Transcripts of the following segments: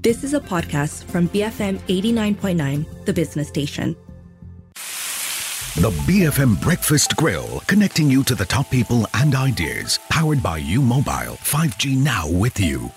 This is a podcast from BFM 89.9, the business station. The BFM Breakfast Grill, connecting you to the top people and ideas. Powered by U Mobile, 5G now with you.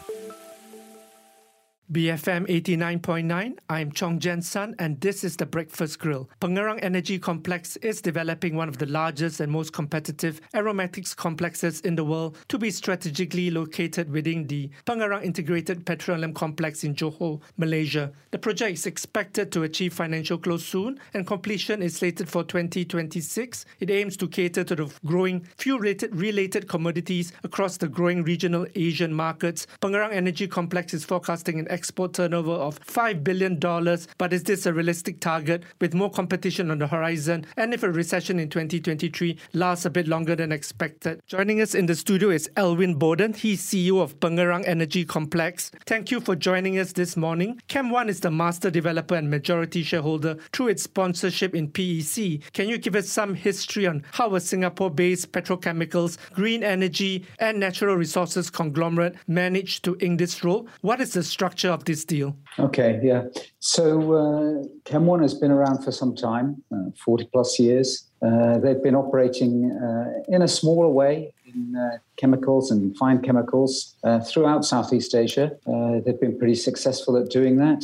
BFM 89.9, I'm Chong Jen Sun, and this is the Breakfast Grill. Pengerang Energy Complex is developing one of the largest and most competitive aromatics complexes in the world to be strategically located within the Pengerang Integrated Petroleum Complex in Johor, Malaysia. The project is expected to achieve financial close soon, and completion is slated for 2026. It aims to cater to the growing fuel-related related commodities across the growing regional Asian markets. Pengerang Energy Complex is forecasting an export turnover of $5 billion. But is this a realistic target with more competition on the horizon? And if a recession in 2023 lasts a bit longer than expected? Joining us in the studio is Elwin Bowden. He's CEO of Pengerang Energy Complex. Thank you for joining us this morning. Chem One is the master developer and majority shareholder through its sponsorship in PEC. Can you give us some history on how a Singapore based petrochemicals, green energy, and natural resources conglomerate managed to ink this role? What is the structure this deal? Okay, yeah. So uh, Chem One has been around for some time, uh, 40 plus years. Uh, they've been operating uh, in a smaller way in uh, chemicals and fine chemicals uh, throughout Southeast Asia. they've been pretty successful at doing that.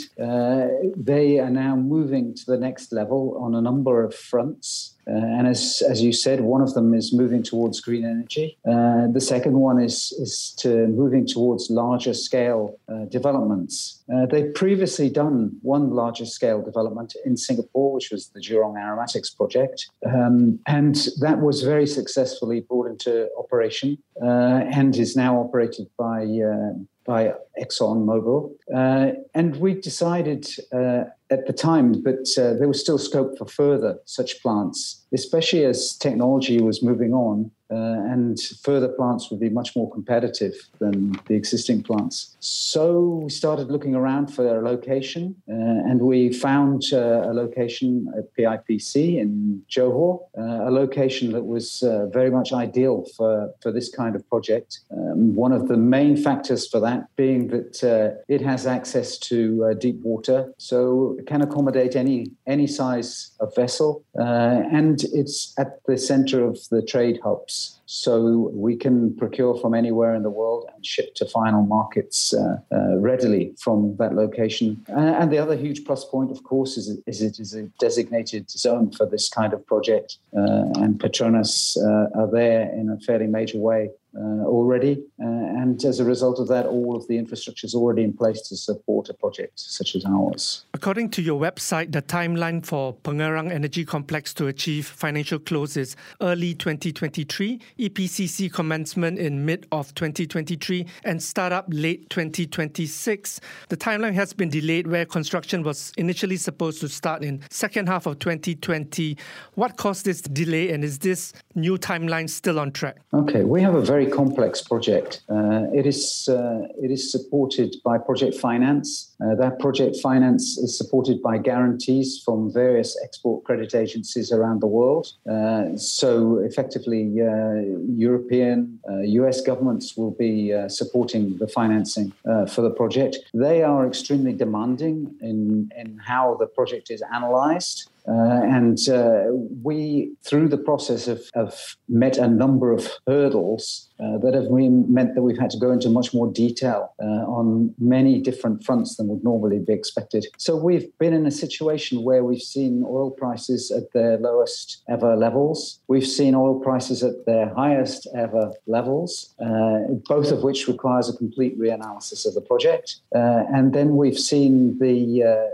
they are now moving to the next level on a number of fronts. Uh, and as, as you said, one of them is moving towards green energy. Uh, the second one is, is to moving towards larger scale uh, developments. Uh, they've previously done one larger scale development in Singapore, which was the Jurong Aromatics project. Um, and that was very successfully brought into operation uh, and is now operated by uh, by ExxonMobil. Uh, and we decided uh, at the time that uh, there was still scope for further such plants, especially as technology was moving on uh, and further plants would be much more competitive than the existing plants. So we started looking around for a location uh, and we found uh, a location at PIPC in Johor, a location that was very much ideal for, for this kind of project. Um, one of the main factors for that being that it has access to deep water. So it can accommodate any any size of vessel, uh, and it's at the center of the trade hubs. So we can procure from anywhere in the world and ship to final markets uh, uh, readily from that location. And the other huge plus point, of course, is, is it is a designated zone for this kind of project, uh, and Petronas uh, are there in a fairly major way already. Uh, and as a result of that, all of the infrastructure is already in place to support a project such as ours. According to your website, the timeline for Pengerang Energy Complex to achieve financial close is early 2023, EPCC commencement in mid of 2023, and startup late 2026. The timeline has been delayed where construction was initially supposed to start in second half of 2020. What caused this delay and is this new timeline still on track? Okay, we have a very complex project. Uh, it is uh, it is supported by project finance. Uh, that project finance is supported by guarantees from various export credit agencies around the world. Uh, so effectively, uh, European, US uh, governments will be supporting the financing for the project. They are extremely demanding in in how the project is analyzed. Uh, and uh, we, through the process, have, have, met a number of hurdles uh, that have meant that we've had to go into much more detail uh, on many different fronts than would normally be expected. So we've been in a situation where we've seen oil prices at their lowest ever levels. We've seen oil prices at their highest ever levels, uh, both of which requires a complete reanalysis of the project. Uh, and then we've seen the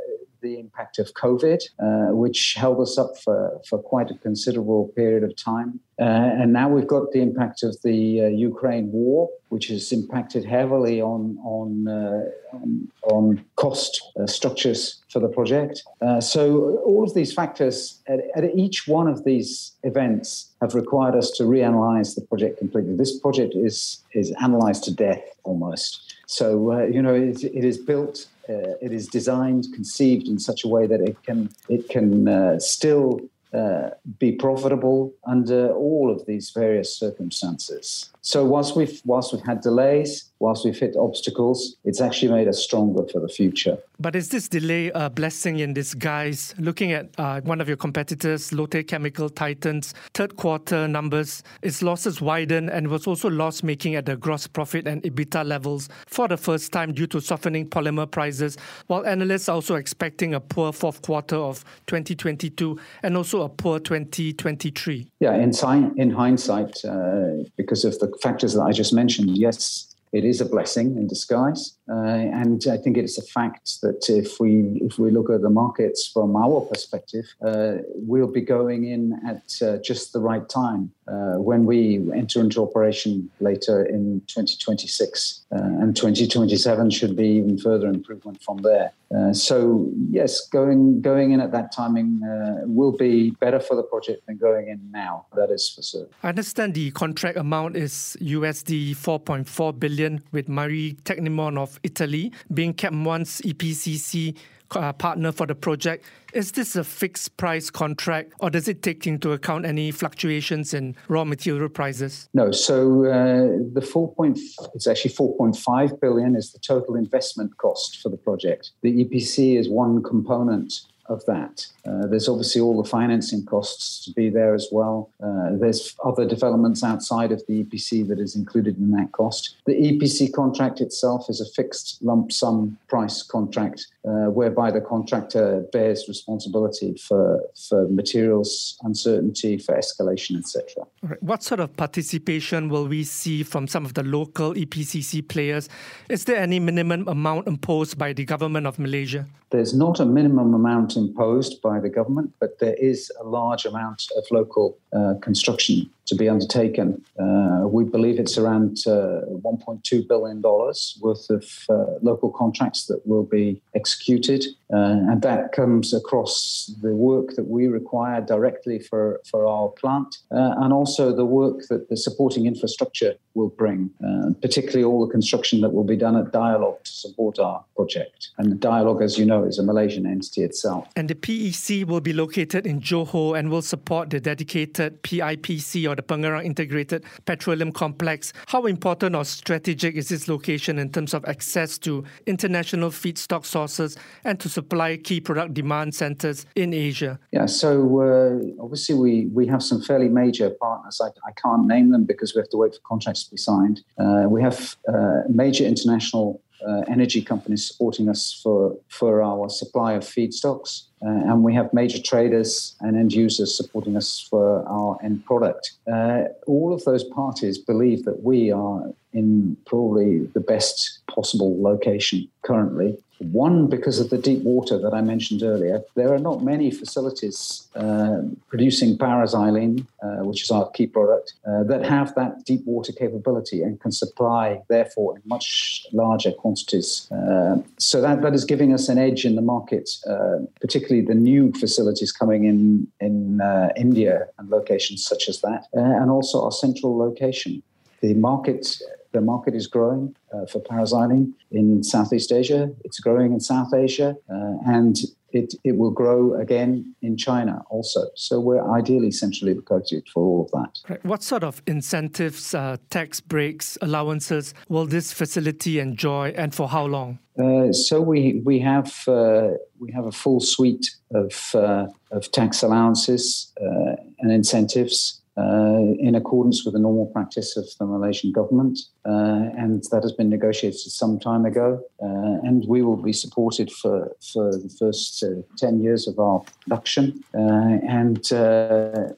the impact of COVID, uh, which held us up for, for quite a considerable period of time. Uh, and now we've got the impact of the uh, Ukraine war, which has impacted heavily on on uh, on, on, cost uh, structures for the project. Uh, so all of these factors at, at, each one of these events have required us to reanalyze the project completely. This project is is analyzed to death almost. So uh, you know it, it is built uh, it is designed, conceived in such a way that it can it can uh, still uh, be profitable under all of these various circumstances. So whilst we've whilst we've had delays, whilst we've hit obstacles, it's actually made us stronger for the future. But is this delay a blessing in disguise? Looking at uh, one of your competitors, Lotte Chemical Titan's third quarter numbers, its losses widened and was also loss making at the gross profit and EBITDA levels for the first time due to softening polymer prices, while analysts are also expecting a poor fourth quarter of 2022 and also a poor 2023. Yeah, in, in hindsight, uh, because of the factors that I just mentioned, yes, it is a blessing in disguise. Uh, and I think it's a fact that if we if we look at the markets from our perspective, uh, we'll be going in at uh, just the right time uh, when we enter into operation later in 2026, uh, and 2027 should be even further improvement from there. Uh, so yes, going going in at that timing will be better for the project than going in now. That is for sure. I understand the contract amount is USD 4.4 billion with Maire Tecnimont of Italy, being Chem One's EPCC uh, partner for the project. Is this a fixed price contract or does it take into account any fluctuations in raw material prices? No. So uh, the 4. Point, it's actually 4.5 billion is the total investment cost for the project. The EPC is one component of that. Uh, there's obviously all the financing costs to be there as well. Uh, there's other developments outside of the EPC that is included in that cost. The EPC contract itself is a fixed lump sum price contract uh, whereby the contractor bears responsibility for, for materials uncertainty, for escalation, etc. Right. What sort of participation will we see from some of the local EPCC players? Is there any minimum amount imposed by the government of Malaysia? There's not a minimum amount imposed by the government, but there is a large amount of local uh, construction to be undertaken. Uh, we believe it's around uh, $1.2 billion worth of uh, local contracts that will be executed. Uh, and that comes across the work that we require directly for, for our plant uh, and also the work that the supporting infrastructure will bring, uh, particularly all the construction that will be done at Dialog to support our project. And Dialog, as you know, is a Malaysian entity itself. And the PEC will be located in Johor and will support the dedicated PIPC or the Pengerang Integrated Petroleum Complex. How important or strategic is this location in terms of access to international feedstock sources and to supply key product demand centers in Asia? Yeah, so uh, obviously we, we have some fairly major partners. I, I, can't name them because we have to wait for contracts to be signed. Uh, we have uh, major international uh, energy companies supporting us for, for our supply of feedstocks. Uh, and we have major traders and end users supporting us for our end product. Uh, all of those parties believe that we are in probably the best possible location currently. One, because of the deep water that I mentioned earlier, there are not many facilities uh, producing paraxylene, uh, which is our key product, uh, that have that deep water capability and can supply, therefore, in much larger quantities. Uh, so that, that is giving us an edge in the market, uh, particularly the new facilities coming in in uh, India and locations such as that, and also our central location. The market the market is growing uh, for paraxylene in Southeast Asia. It's growing in South Asia, uh, and it, it will grow again in China also. So we're ideally centrally located for all of that. Right. What sort of incentives, uh, tax breaks, allowances will this facility enjoy, and for how long? Uh, so we we have uh, we have a full suite of uh, of tax allowances uh, and incentives uh, in accordance with the normal practice of the Malaysian government. Uh, and that has been negotiated some time ago. Uh, and we will be supported for, for the first uh, 10 years of our production. Uh, and uh,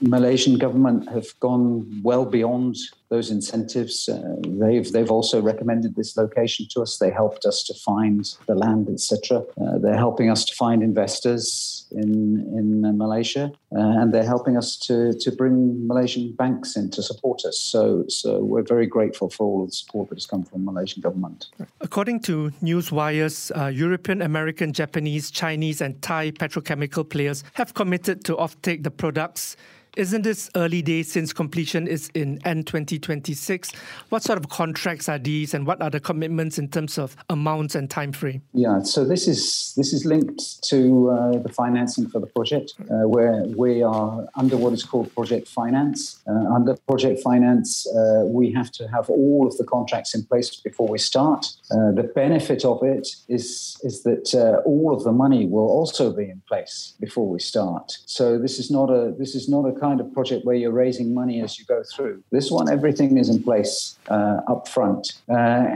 Malaysian government have gone well beyond those incentives. Uh, they've they've also recommended this location to us. They helped us to find the land, etc. Uh, they're helping us to find investors in in Malaysia, uh, and they're helping us to to bring Malaysian banks in to support us. So so we're very grateful for all the support that has come from the Malaysian government. According to news wires, uh, European, American, Japanese, Chinese, and Thai petrochemical players have committed to offtake the products Isn't this early days since completion is in end 2026? What sort of contracts are these and what are the commitments in terms of amounts and time frame? Yeah, so this is this is linked to uh, the financing for the project, uh, where we are under what is called project finance. Uh, under project finance, uh, we have to have all of the contracts in place before we start. Uh, the benefit of it is is that uh, all of the money will also be in place before we start. So this is not a this is not a kind of project where you're raising money as you go through. This one, everything is in place uh, up front, uh,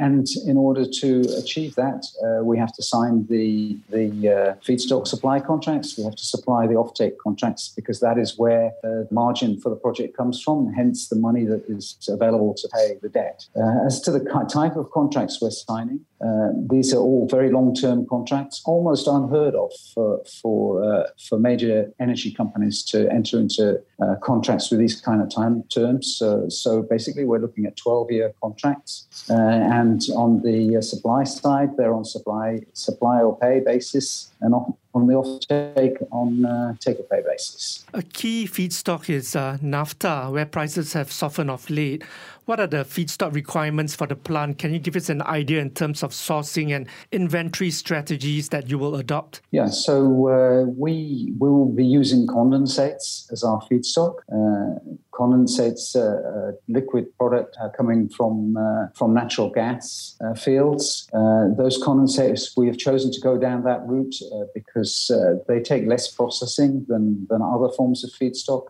and in order to achieve that, uh, we have to sign the the feedstock supply contracts. We have to supply the offtake contracts because that is where the margin for the project comes from. Hence, the money that is available to pay the debt. As to the type of contracts we're signing, planning? Uh, these are all very long-term contracts, almost unheard of for for uh, for major energy companies to enter into uh, contracts with these kind of time terms. So, so basically, we're looking at 12-year contracts, uh, and on the uh, supply side, they're on supply supply or pay basis, and on, on the offtake on uh, take or pay basis. A key feedstock is naphtha, where prices have softened of late. What are the feedstock requirements for the plant? Can you give us an idea in terms of sourcing and inventory strategies that you will adopt? Yeah, so uh, we will be using condensates as our feedstock. Uh, condensates, uh, liquid product uh, coming from uh, from natural gas uh, fields. those condensates we have chosen to go down that route because they take less processing than than other forms of feedstock,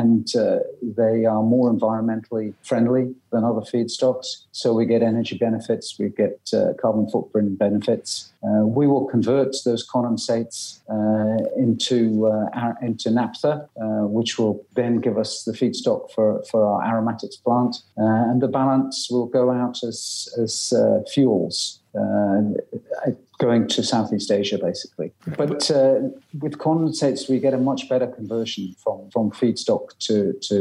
and they are more environmentally friendly than other feedstocks. So we get energy benefits, we get uh, carbon footprint benefits. Uh, we will convert those condensates uh, into uh, into naphtha, uh, which will then give us the feedstock for, for our aromatics plant, uh, and the balance will go out as as fuels. going to Southeast Asia, basically. But with condensates, we get a much better conversion from, from feedstock to, to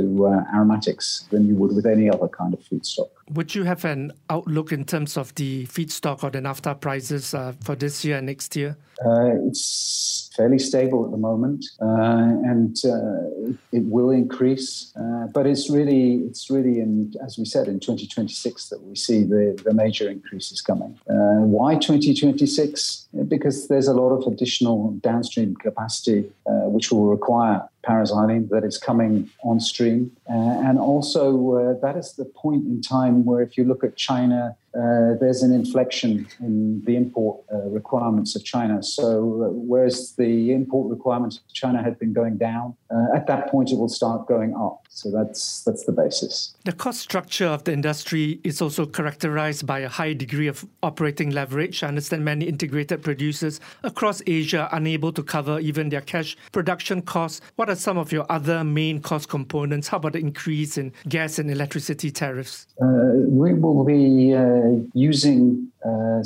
aromatics than you would with any other kind of feedstock. Would you have an outlook in terms of the feedstock or the naphtha prices uh, for this year and next year? Uh, it's fairly stable at the moment, uh, and uh, it will increase. Uh, but it's really, it's really in, as we said, in 2026 that we see the, the major increases coming. Uh, why 2026? Because there's a lot of additional downstream capacity which will require paraxylene that is coming on stream. Uh, and also, uh, that is the point in time where, if you look at China, uh, there's an inflection in the import uh, requirements of China. So, uh, whereas the import requirements of China had been going down, uh, at that point it will start going up. So that's that's the basis. The cost structure of the industry is also characterized by a high degree of operating leverage. I understand many integrated producers across Asia are unable to cover even their cash production costs. What are some of your other main cost components? How about the increase in gas and electricity tariffs? Uh, we will be uh, using uh,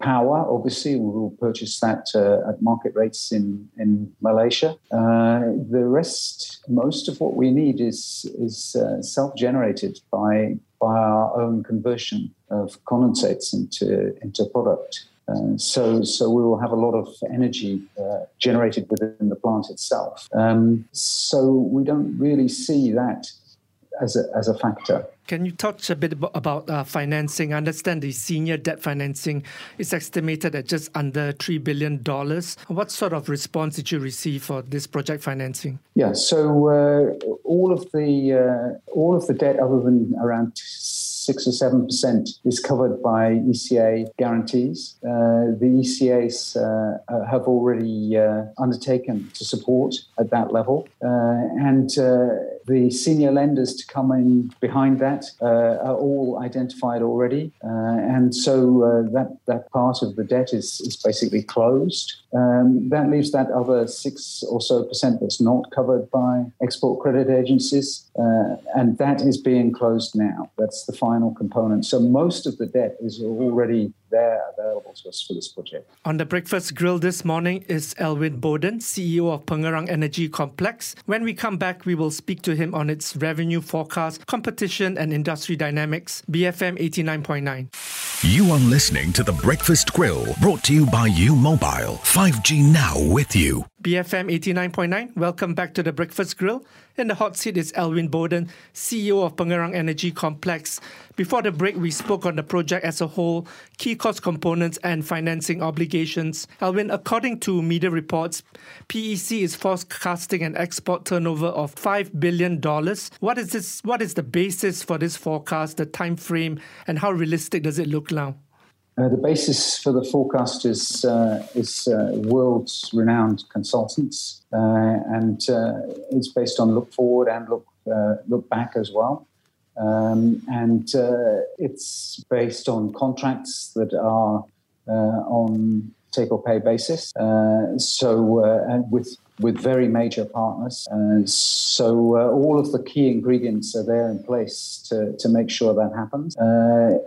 power. Obviously, we will purchase that uh, at market rates in in Malaysia. Uh, the rest, most of what we need is is uh, self generated by by our own conversion of condensates into into product. Uh, so, so we will have a lot of energy uh, generated within the plant itself. Um, so we don't really see that as a, as a factor. Can you touch a bit about uh, financing? I understand the senior debt financing is estimated at just under $3 billion. What sort of response did you receive for this project financing? Yeah, so uh, all of the uh, all of the debt, other than around six or seven percent is covered by ECA guarantees. Uh, the ECAs uh, uh, have already uh, undertaken to support at that level, uh, and the senior lenders to come in behind that are all identified already, and so that that part of the debt is is basically closed. Um, that leaves that other six or so percent that's not covered by export credit agencies, uh, and that is being closed now. That's the final component. So most of the debt is already there available to us for this project. On the breakfast grill this morning is Elwin Bowden, CEO of Pengerang Energy Complex. When we come back, we will speak to him on its revenue forecast, competition, and industry dynamics. BFM 89.9. You are listening to The Breakfast Grill, brought to you by U Mobile. 5G now with you. BFM 89.9, welcome back to the Breakfast Grill. In the hot seat is Elwin Bowden, CEO of Pengerang Energy Complex. Before the break, we spoke on the project as a whole, key cost components, and financing obligations. Elwin, according to media reports, PEC is forecasting an export turnover of $5 billion. What is, this, what is the basis for this forecast, the time frame, and how realistic does it look now? Uh, the basis for the forecast is uh, is uh, world's renowned consultants, uh, and uh, it's based on look forward and look uh, look back as well. Um, and it's based on contracts that are on take or pay basis. so and with with very major partners. so all of the key ingredients are there in place to, to make sure that happens.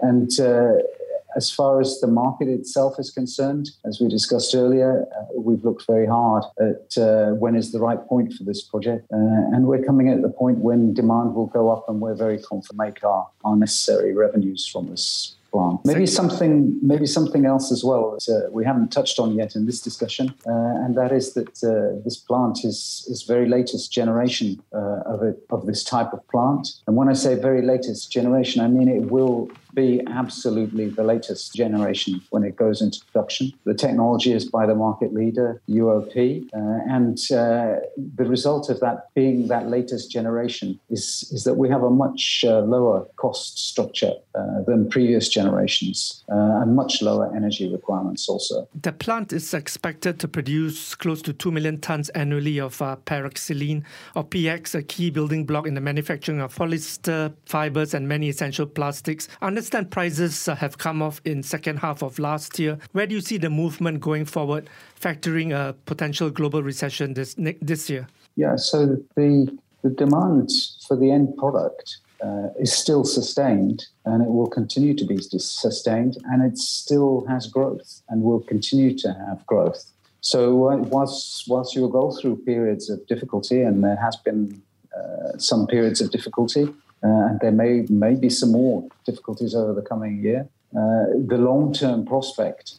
and as far as the market itself is concerned, as we discussed earlier, uh, we've looked very hard at uh, when is the right point for this project. Uh, and we're coming at the point when demand will go up and we're very confident to make our, our necessary revenues from this plant. Maybe something, maybe something else as well that uh, we haven't touched on yet in this discussion, uh, and that is that uh, this plant is is very latest generation uh, of it of this type of plant. And when I say very latest generation, I mean it will be absolutely the latest generation when it goes into production. The technology is by the market leader, UOP, uh, and uh, the result of that being that latest generation is, is that we have a much uh, lower cost structure uh, than previous generations uh, and much lower energy requirements also. The plant is expected to produce close to 2 million tons annually of uh, paraxylene or PX, a key building block in the manufacturing of polyester fibers and many essential plastics. Under understand prices uh, have come off in second half of last year. Where do you see the movement going forward, factoring a potential global recession this this year? Yeah, so the the demand for the end product uh, is still sustained and it will continue to be sustained and it still has growth and will continue to have growth. So uh, whilst, whilst you will go through periods of difficulty, and there has been uh, some periods of difficulty, uh, and there may, may be some more difficulties over the coming year. Uh, the long term prospect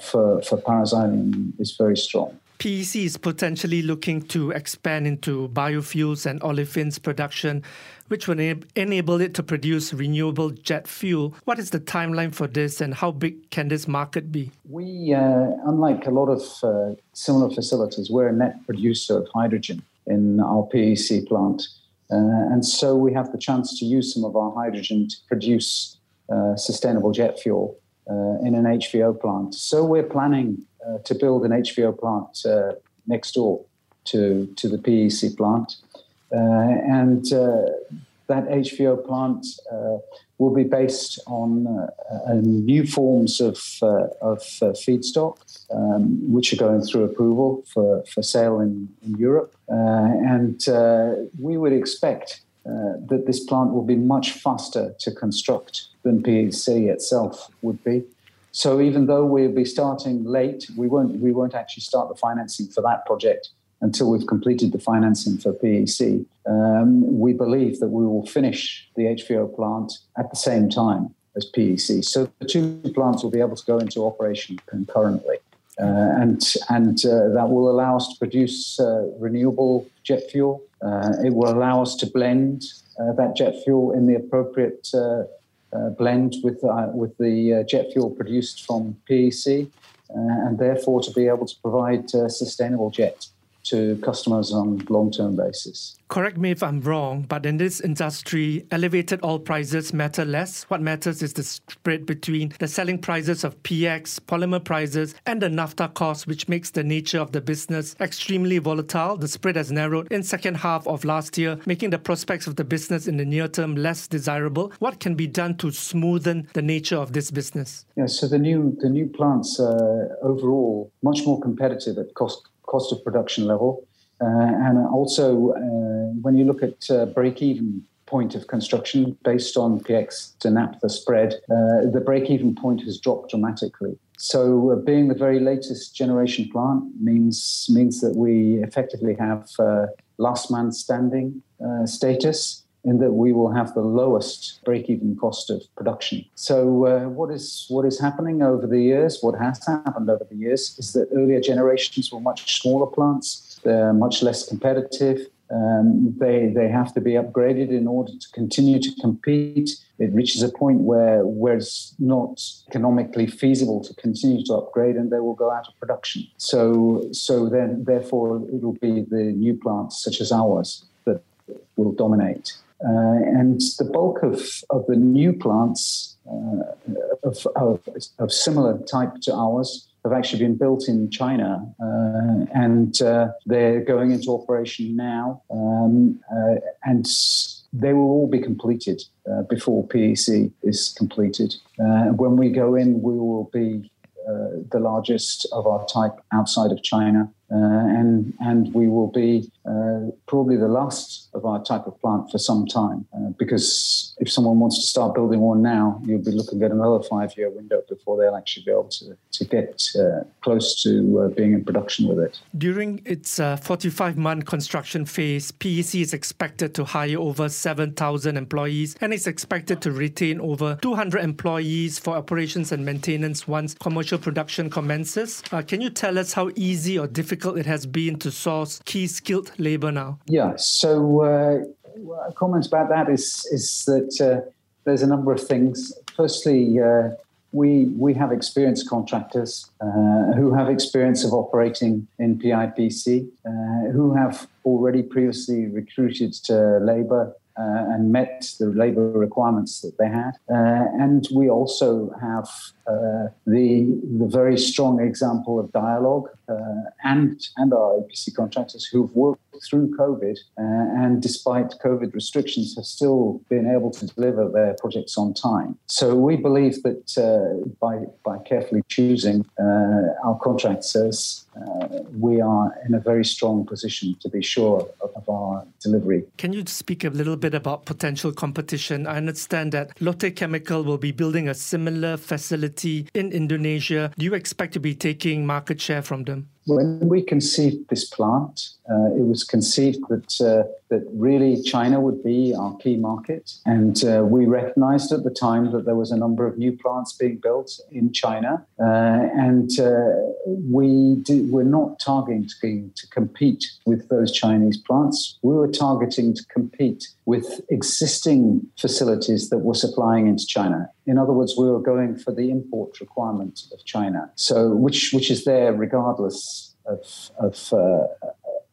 for, for paraxylene is very strong. PEC is potentially looking to expand into biofuels and olefins production, which will enable it to produce renewable jet fuel. What is the timeline for this, and how big can this market be? We, uh, unlike a lot of uh, similar facilities, we're a net producer of hydrogen in our PEC plant. Uh, and so we have the chance to use some of our hydrogen to produce uh, sustainable jet fuel uh, in an HVO plant. So we're planning to build an HVO plant next door to, to the PEC plant. and that HVO plant uh, will be based on uh, new forms of, uh, of feedstock, um, which are going through approval for, for sale in, in Europe. and we would expect that this plant will be much faster to construct than PEC itself would be. So even though we'll be starting late, we won't we won't actually start the financing for that project until we've completed the financing for PEC. Um, we believe that we will finish the HVO plant at the same time as PEC. So the two plants will be able to go into operation concurrently. Uh, and and uh, that will allow us to produce uh, renewable jet fuel. Uh, it will allow us to blend uh, that jet fuel in the appropriate uh, blend with uh, with the uh, jet fuel produced from PEC, uh, and therefore to be able to provide sustainable jet to customers on long-term basis. Correct me if I'm wrong, but in this industry, elevated oil prices matter less. What matters is the spread between the selling prices of PX, polymer prices, and the naphtha cost, which makes the nature of the business extremely volatile. The spread has narrowed in second half of last year, making the prospects of the business in the near term less desirable. What can be done to smoothen the nature of this business? Yeah, so the new the new plants are overall much more competitive at cost cost of production level. Uh, and also, uh, when you look at uh, break even point of construction based on PX to naphtha spread, uh, the break even point has dropped dramatically. So, uh, being the very latest generation plant means, means that we effectively have uh, last man standing status. In that we will have the lowest break-even cost of production. So, uh, what is what is happening over the years? What has happened over the years is that earlier generations were much smaller plants. They're much less competitive. Um, they they have to be upgraded in order to continue to compete. It reaches a point where where it's not economically feasible to continue to upgrade, and they will go out of production. So so then therefore it will be the new plants such as ours that will dominate. Uh, and the bulk of, of the new plants uh, of, of, of similar type to ours have actually been built in China, uh, and uh, they're going into operation now, um, uh, and they will all be completed uh, before PEC is completed. When we go in, we will be the largest of our type outside of China. And and we will be probably the last of our type of plant for some time uh, because if someone wants to start building one now, you'll be looking at another five-year window before they'll actually be able to to get uh, close to uh, being in production with it. During its 45-month construction phase, PEC is expected to hire over 7,000 employees and is expected to retain over 200 employees for operations and maintenance once commercial production commences. can you tell us how easy or difficult difficult it has been to source key skilled labor now? Yeah, so uh, comments about that is is that uh, there's a number of things. Firstly, uh, we we have experienced contractors uh, who have experience of operating in PIPC, uh, who have already previously recruited to labor uh, and met the labour requirements that they had. Uh, and we also have uh, the the very strong example of Dialog and and our EPC contractors who've worked through COVID uh, and despite COVID restrictions have still been able to deliver their projects on time. So we believe that uh, by by carefully choosing our contractors, we are in a very strong position to be sure of, of our delivery. Can you speak a little bit about potential competition? I understand that Lotte Chemical will be building a similar facility in Indonesia. Do you expect to be taking market share from them? When we conceived this plant, uh, it was conceived that uh, that really China would be our key market, and uh, we recognised at the time that there was a number of new plants being built in China, uh, and uh, we do, we're not targeting to, to compete with those Chinese plants. We were targeting to compete with existing facilities that were supplying into China. In other words, we were going for the import requirement of China, so which which is there regardless of of, uh,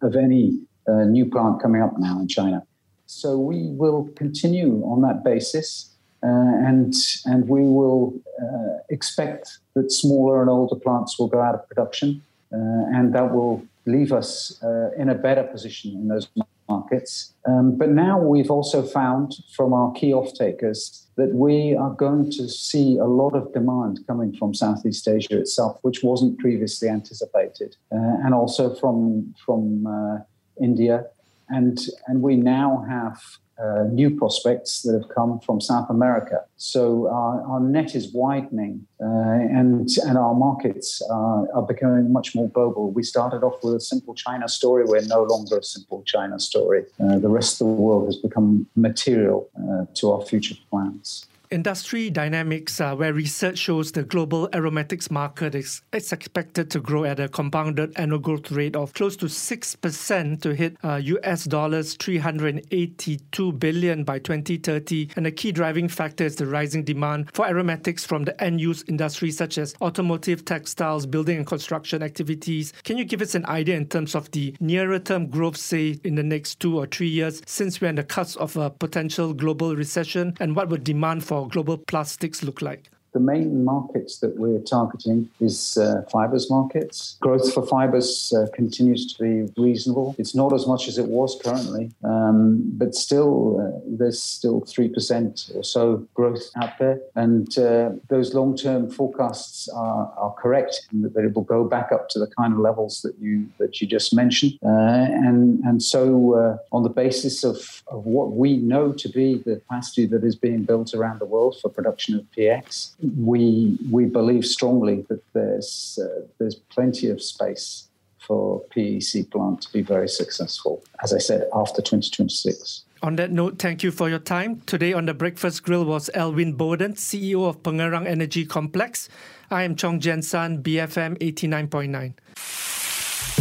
of any uh, new plant coming up now in China. So we will continue on that basis. Uh, and and we will uh, expect that smaller and older plants will go out of production, uh, and that will leave us uh, in a better position in those markets. Um, but now we've also found from our key off-takers that we are going to see a lot of demand coming from Southeast Asia itself, which wasn't previously anticipated, uh, and also from from uh, India, and and we now have uh, new prospects that have come from South America. So our, our net is widening, uh, and and our markets are, are, becoming much more global. We started off with a simple China story. We're no longer a simple China story. Uh, the rest of the world has become material uh, to our future plans industry dynamics, uh, where research shows the global aromatics market is, is expected to grow at a compounded annual growth rate of close to 6% to hit uh, US dollars 382 billion by 2030. And a key driving factor is the rising demand for aromatics from the end use industries such as automotive, textiles, building and construction activities. Can you give us an idea in terms of the nearer term growth, say, in the next two or three years, since we're on the cusp of a potential global recession, and what would demand for global plastics look like? The main markets that we're targeting is uh, fibers markets. Growth for fibers uh, continues to be reasonable. It's not as much as it was currently, um, but still, uh, there's still 3% or so growth out there. And uh, those long term forecasts are, are correct in that it will go back up to the kind of levels that you, that you just mentioned. Uh, and, and so, uh, on the basis of, of what we know to be the capacity that is being built around the world for production of PX, we we believe strongly that there's uh, there's plenty of space for PEC plant to be very successful. As I said, after 2026. On that note, thank you for your time. Today on the Breakfast Grill was Elwin Bowden, CEO of Pengerang Energy Complex. I am Chong Jen San, BFM 89.9.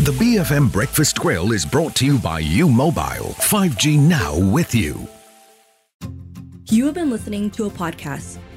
The BFM Breakfast Grill is brought to you by U Mobile 5G now with you. You have been listening to a podcast